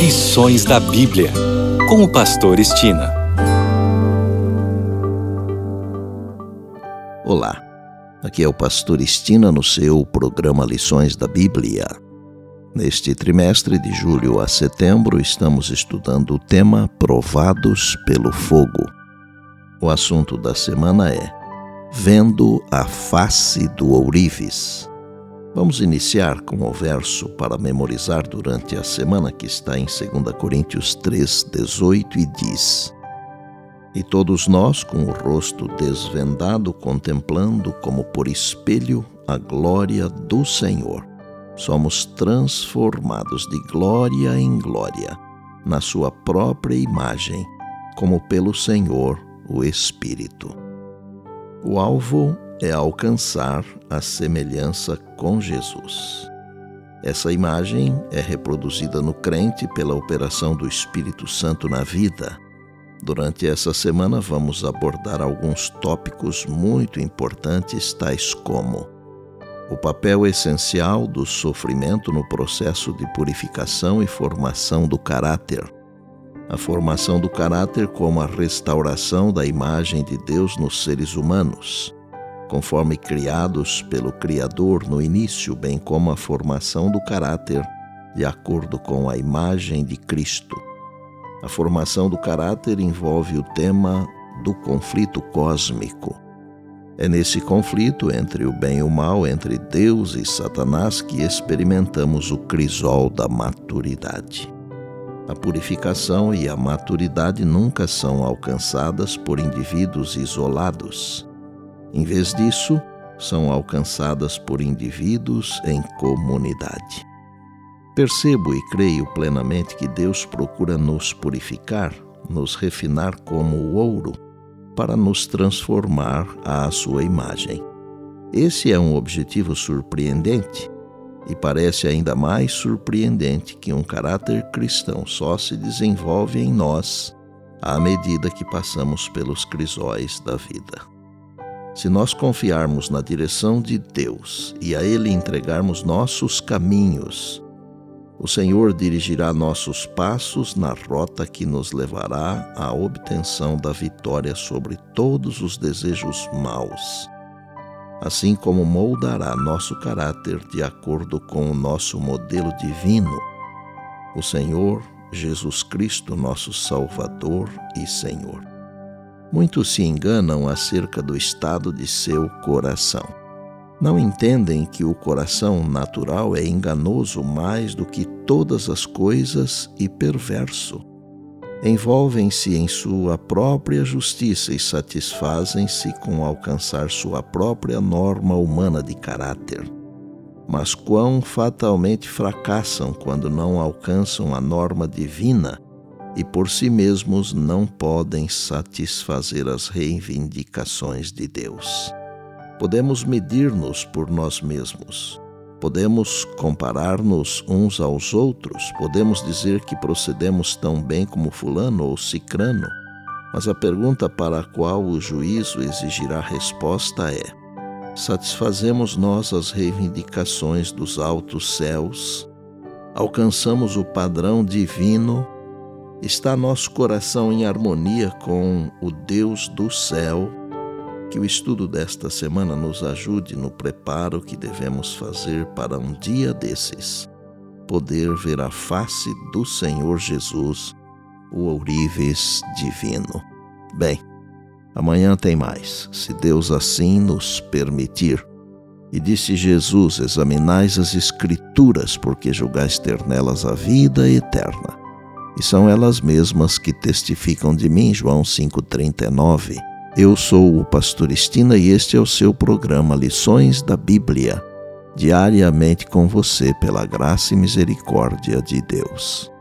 Lições da Bíblia, com o Pastor Estina. Olá, aqui é o Pastor Estina no seu programa Lições da Bíblia. Neste trimestre de julho a setembro, estamos estudando o tema Provados pelo Fogo. O assunto da semana é Vendo a Face do Ourives. Vamos iniciar com o verso para memorizar durante a semana que está em 2 Coríntios 3, 18 e diz: E todos nós, com o rosto desvendado, contemplando como por espelho a glória do Senhor, somos transformados de glória em glória, na Sua própria imagem, como pelo Senhor, o Espírito. O alvo é alcançar a semelhança com Jesus. Essa imagem é reproduzida no crente pela operação do Espírito Santo na vida. Durante essa semana vamos abordar alguns tópicos muito importantes, tais como o papel essencial do sofrimento no processo de purificação e formação do caráter, a formação do caráter como a restauração da imagem de Deus nos seres humanos conforme criados pelo Criador no início, bem como a formação do caráter de acordo com a imagem de Cristo. A formação do caráter envolve o tema do conflito cósmico. É nesse conflito entre o bem e o mal, entre Deus e Satanás, que experimentamos o crisol da maturidade. A purificação e a maturidade nunca são alcançadas por indivíduos isolados. Em vez disso, são alcançadas por indivíduos em comunidade. Percebo e creio plenamente que Deus procura nos purificar, nos refinar como o ouro, para nos transformar à sua imagem. Esse é um objetivo surpreendente e parece ainda mais surpreendente que um caráter cristão só se desenvolve em nós à medida que passamos pelos crisóis da vida. Se nós confiarmos na direção de Deus e a Ele entregarmos nossos caminhos, o Senhor dirigirá nossos passos na rota que nos levará à obtenção da vitória sobre todos os desejos maus, assim como moldará nosso caráter de acordo com o nosso modelo divino, o Senhor Jesus Cristo, nosso Salvador e Senhor. Muitos se enganam acerca do estado de seu coração. Não entendem que o coração natural é enganoso mais do que todas as coisas e perverso. Envolvem-se em sua própria justiça e satisfazem-se com alcançar sua própria norma humana de caráter. Mas quão fatalmente fracassam quando não alcançam a norma divina e por si mesmos não podem satisfazer as reivindicações de Deus. Podemos medir-nos por nós mesmos. Podemos comparar-nos uns aos outros, podemos dizer que procedemos tão bem como Fulano ou Cicrano, mas a pergunta para a qual o juízo exigirá resposta é: satisfazemos nós as reivindicações dos altos céus? Alcançamos o padrão divino Está nosso coração em harmonia com o Deus do céu? Que o estudo desta semana nos ajude no preparo que devemos fazer para um dia desses poder ver a face do Senhor Jesus, o ourives divino. Bem, amanhã tem mais, se Deus assim nos permitir. E disse Jesus: Examinais as Escrituras, porque julgais ter nelas a vida eterna e são elas mesmas que testificam de mim, João 5,39. Eu sou o Pastor Estina e este é o seu programa Lições da Bíblia, diariamente com você pela graça e misericórdia de Deus.